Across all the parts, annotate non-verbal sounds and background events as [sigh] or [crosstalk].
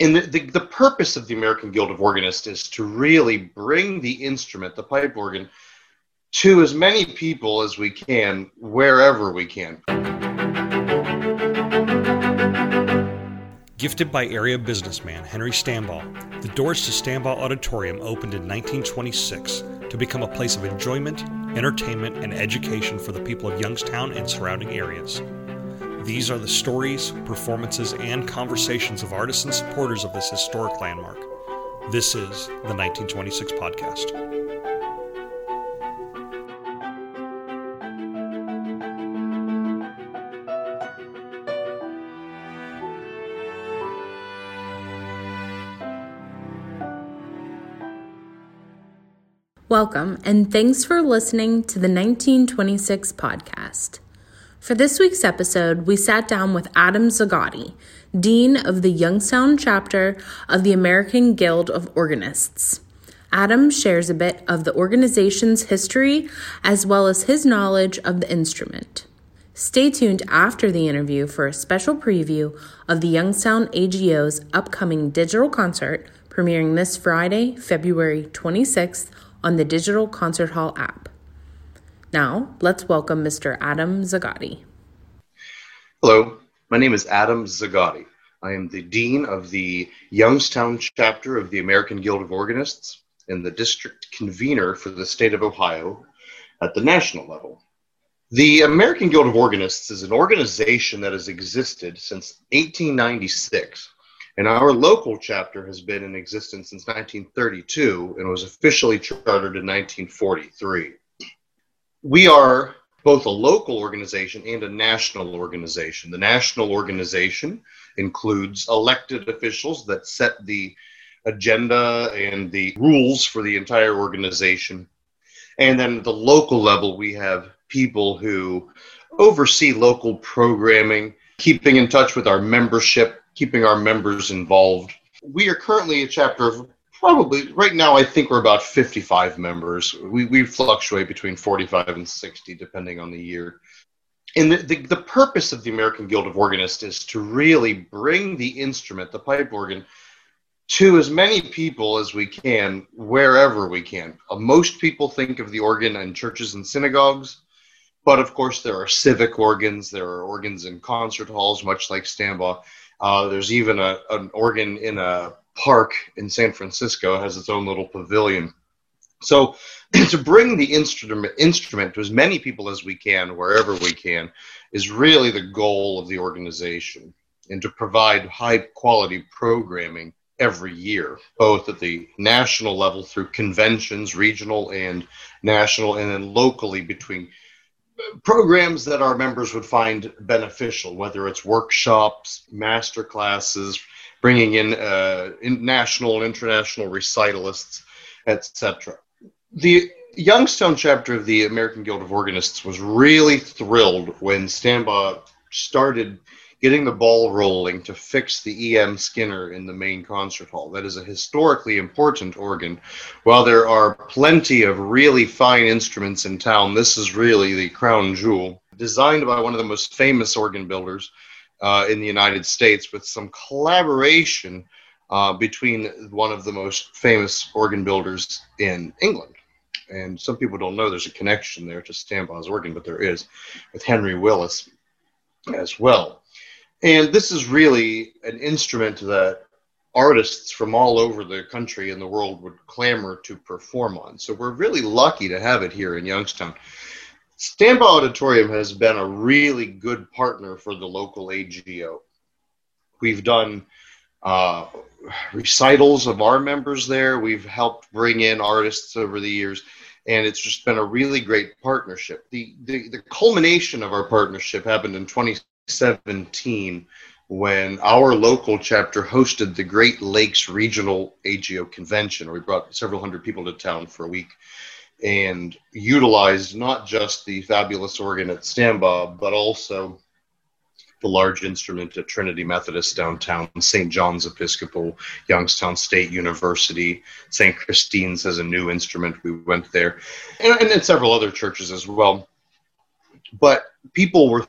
and the, the, the, purpose of the American Guild of Organists is to really bring the instrument, the pipe organ, to as many people as we can, wherever we can. Gifted by area businessman Henry Stambaugh, the doors to Stambaugh Auditorium opened in 1926 to become a place of enjoyment, entertainment, and education for the people of Youngstown and surrounding areas. These are the stories, performances, and conversations of artists and supporters of this historic landmark. This is the 1926 Podcast. Welcome, and thanks for listening to the 1926 podcast. For this week's episode, we sat down with Adam Zagotti, Dean of the Youngstown chapter of the American Guild of Organists. Adam shares a bit of the organization's history as well as his knowledge of the instrument. Stay tuned after the interview for a special preview of the Youngstown AGO's upcoming digital concert premiering this Friday, February 26th on the Digital Concert Hall app. Now, let's welcome Mr. Adam Zagotti. Hello, my name is Adam Zagotti. I am the Dean of the Youngstown chapter of the American Guild of Organists and the district convener for the state of Ohio at the national level. The American Guild of Organists is an organization that has existed since 1896, and our local chapter has been in existence since 1932 and was officially chartered in 1943 we are both a local organization and a national organization. The national organization includes elected officials that set the agenda and the rules for the entire organization. And then at the local level, we have people who oversee local programming, keeping in touch with our membership, keeping our members involved. We are currently a chapter of Probably right now, I think we're about 55 members. We, we fluctuate between 45 and 60 depending on the year. And the, the, the purpose of the American Guild of Organists is to really bring the instrument, the pipe organ, to as many people as we can, wherever we can. Uh, most people think of the organ in churches and synagogues, but of course, there are civic organs, there are organs in concert halls, much like Stambaugh. Uh, there's even a, an organ in a park in San Francisco has its own little pavilion. So [clears throat] to bring the instrument instrument to as many people as we can, wherever we can, is really the goal of the organization, and to provide high quality programming every year, both at the national level through conventions, regional and national, and then locally between uh, programs that our members would find beneficial, whether it's workshops, master classes, bringing in, uh, in national and international recitalists, etc. The Youngstown chapter of the American Guild of Organists was really thrilled when Stambaugh started getting the ball rolling to fix the E.M. Skinner in the main concert hall. That is a historically important organ. While there are plenty of really fine instruments in town, this is really the crown jewel. Designed by one of the most famous organ builders, uh, in the United States with some collaboration uh, between one of the most famous organ builders in England. And some people don't know there's a connection there to Stambaugh's organ, but there is with Henry Willis as well. And this is really an instrument that artists from all over the country and the world would clamor to perform on. So we're really lucky to have it here in Youngstown. Stambaugh Auditorium has been a really good partner for the local AGO. We've done uh, recitals of our members there. We've helped bring in artists over the years, and it's just been a really great partnership. The, the, the culmination of our partnership happened in 2017 when our local chapter hosted the Great Lakes Regional AGO Convention. We brought several hundred people to town for a week and utilized not just the fabulous organ at Stambaugh, but also the large instrument at Trinity Methodist downtown, St. John's Episcopal, Youngstown State University, St. Christine's has a new instrument. We went there, and, and several other churches as well. But people were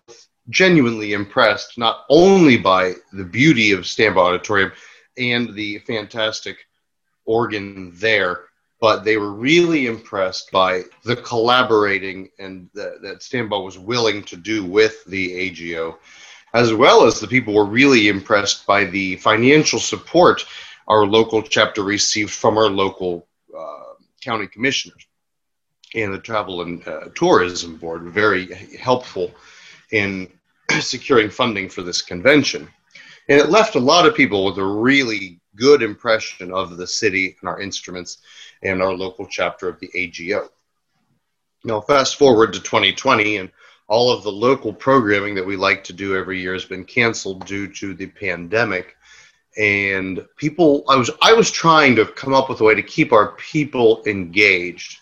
genuinely impressed not only by the beauty of Stambaugh Auditorium, and the fantastic organ there. But they were really impressed by the collaborating and the, that Stambaugh was willing to do with the AGO, as well as the people were really impressed by the financial support our local chapter received from our local uh, county commissioners and the Travel and uh, Tourism Board. Very helpful in [clears throat] securing funding for this convention. And it left a lot of people with a really good impression of the city and our instruments and our local chapter of the AGO. Now, fast forward to 2020, and all of the local programming that we like to do every year has been canceled due to the pandemic. And people, I was, I was trying to come up with a way to keep our people engaged.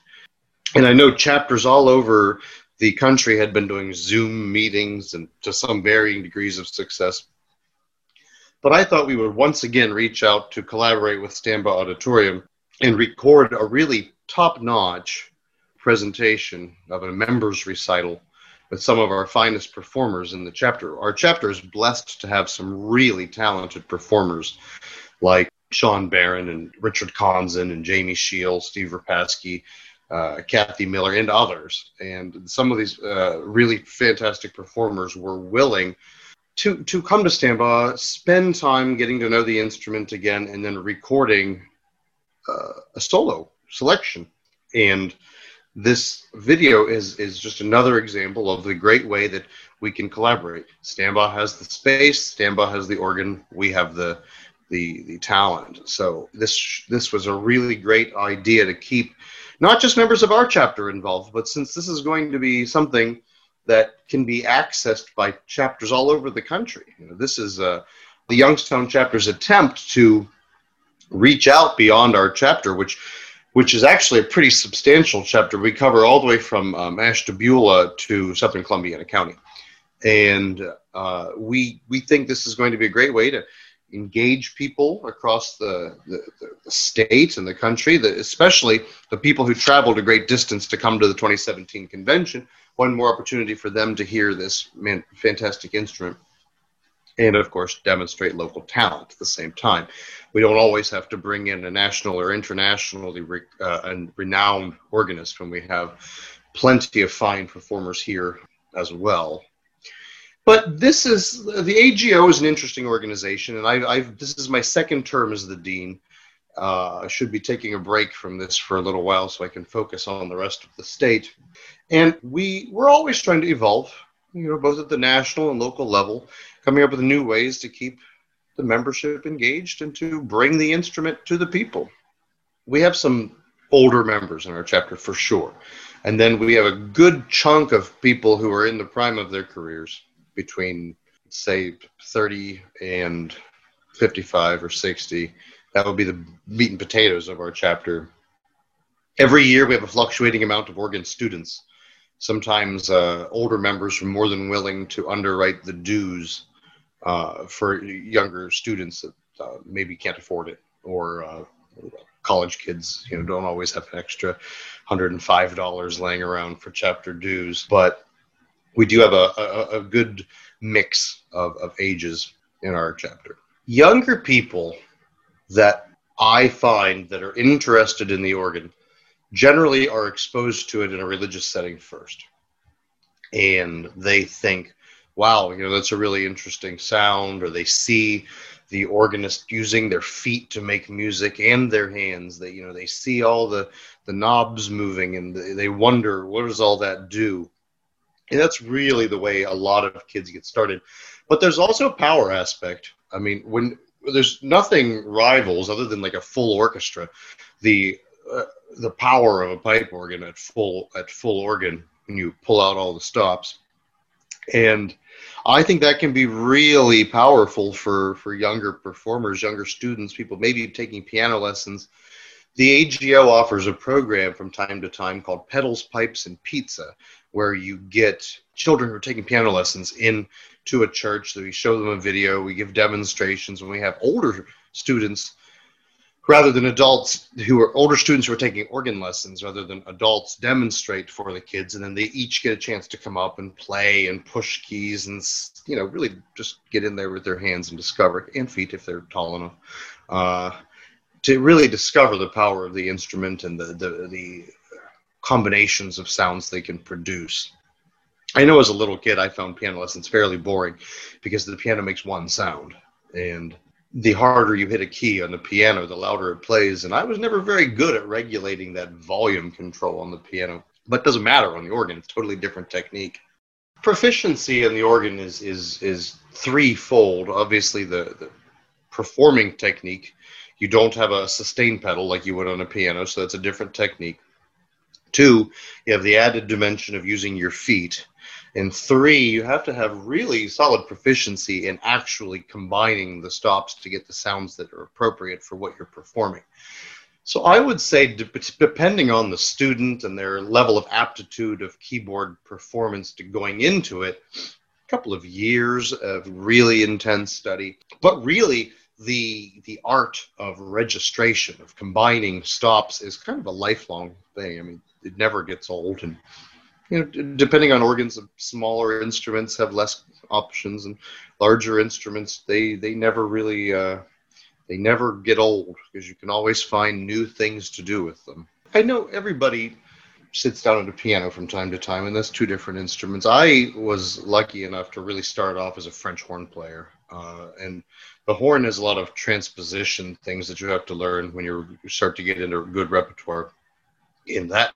And I know chapters all over the country had been doing Zoom meetings and to some varying degrees of success. But I thought we would once again reach out to collaborate with Stambaugh Auditorium and record a really top notch presentation of a members recital with some of our finest performers in the chapter. Our chapter is blessed to have some really talented performers like Sean Barron and Richard Conzen and Jamie Shiel, Steve Rapatsky, uh, Kathy Miller, and others. And some of these uh, really fantastic performers were willing to to come to Stambaugh, spend time getting to know the instrument again, and then recording uh, a solo selection. And this video is is just another example of the great way that we can collaborate. Stambaugh has the space, Stambaugh has the organ, we have the the the talent. So this this was a really great idea to keep not just members of our chapter involved, but since this is going to be something that can be accessed by chapters all over the country, you know, this is uh, the Youngstown chapter's attempt to reach out beyond our chapter, which which is actually a pretty substantial chapter. We cover all the way from um, Ashtabula to Southern Columbiana County, and uh, we we think this is going to be a great way to engage people across the, the, the state and the country, the, especially the people who traveled a great distance to come to the 2017 convention. One more opportunity for them to hear this man, fantastic instrument and of course demonstrate local talent at the same time. We don't always have to bring in a national or internationally re, uh, and renowned organist when we have plenty of fine performers here as well. But this is the AGO is an interesting organization, and I, I've, this is my second term as the dean. Uh, I should be taking a break from this for a little while so I can focus on the rest of the state. And we we're always trying to evolve, you know, both at the national and local level, coming up with new ways to keep the membership engaged and to bring the instrument to the people. We have some older members in our chapter for sure. And then we have a good chunk of people who are in the prime of their careers between say 30 and 55 or 60 that would be the meat and potatoes of our chapter. Every year we have a fluctuating amount of organ students. Sometimes uh, older members are more than willing to underwrite the dues uh, for younger students that uh, maybe can't afford it or uh, college kids you know don't always have an extra $105 laying around for chapter dues. But we do have a, a, a good mix of, of ages in our chapter. Younger people that I find that are interested in the organ generally are exposed to it in a religious setting first. And they think, wow, you know, that's a really interesting sound, or they see the organist using their feet to make music and their hands. They, you know, they see all the, the knobs moving and they wonder, what does all that do? And that's really the way a lot of kids get started. But there's also a power aspect. I mean, when there's nothing rivals other than like a full orchestra, the uh, the power of a pipe organ at full at full organ when you pull out all the stops, and I think that can be really powerful for for younger performers, younger students, people maybe taking piano lessons. The AGO offers a program from time to time called Pedals, Pipes, and Pizza, where you get children who are taking piano lessons in to a church. So we show them a video, we give demonstrations, and we have older students rather than adults who are older students who are taking organ lessons rather than adults demonstrate for the kids and then they each get a chance to come up and play and push keys and you know really just get in there with their hands and discover and feet if they're tall enough uh, to really discover the power of the instrument and the, the, the combinations of sounds they can produce i know as a little kid i found piano lessons fairly boring because the piano makes one sound and the harder you hit a key on the piano, the louder it plays. And I was never very good at regulating that volume control on the piano. But doesn't matter on the organ; it's totally different technique. Proficiency in the organ is is is threefold. Obviously, the, the performing technique. You don't have a sustain pedal like you would on a piano, so that's a different technique. Two, you have the added dimension of using your feet and three, you have to have really solid proficiency in actually combining the stops to get the sounds that are appropriate for what you're performing. So I would say, depending on the student and their level of aptitude of keyboard performance to going into it, a couple of years of really intense study. But really, the the art of registration of combining stops is kind of a lifelong thing. I mean, it never gets old, and you know, depending on organs, smaller instruments have less options, and larger instruments they they never really uh, they never get old because you can always find new things to do with them. I know everybody sits down at a piano from time to time, and that's two different instruments. I was lucky enough to really start off as a French horn player, uh, and the horn has a lot of transposition things that you have to learn when you start to get into good repertoire. and that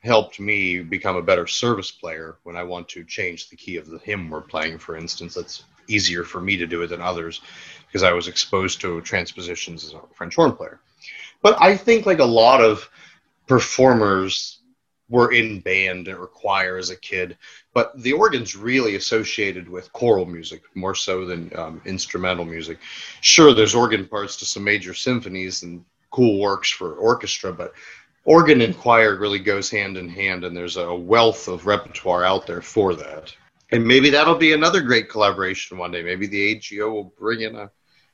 helped me become a better service player when I want to change the key of the hymn we're playing, for instance. That's easier for me to do it than others because I was exposed to transpositions as a French horn player. But I think, like a lot of performers were in band or choir as a kid, but the organ's really associated with choral music more so than um, instrumental music. Sure, there's organ parts to some major symphonies and cool works for orchestra, but organ and choir really goes hand in hand, and there's a wealth of repertoire out there for that. And maybe that'll be another great collaboration one day. Maybe the AGO will bring in a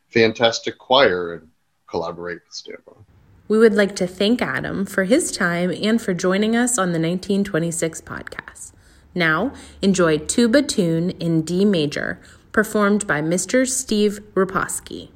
fantastic choir and collaborate with Stambaugh. We would like to thank Adam for his time and for joining us on the 1926 podcast. Now, enjoy Tuba Tune in D major, performed by Mr. Steve Raposky.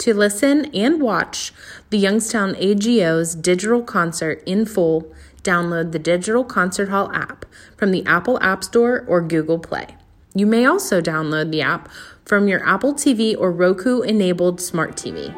To listen and watch the Youngstown AGO's digital concert in full, download the Digital Concert Hall app from the Apple App Store or Google Play. You may also download the app from your Apple TV or Roku enabled smart TV.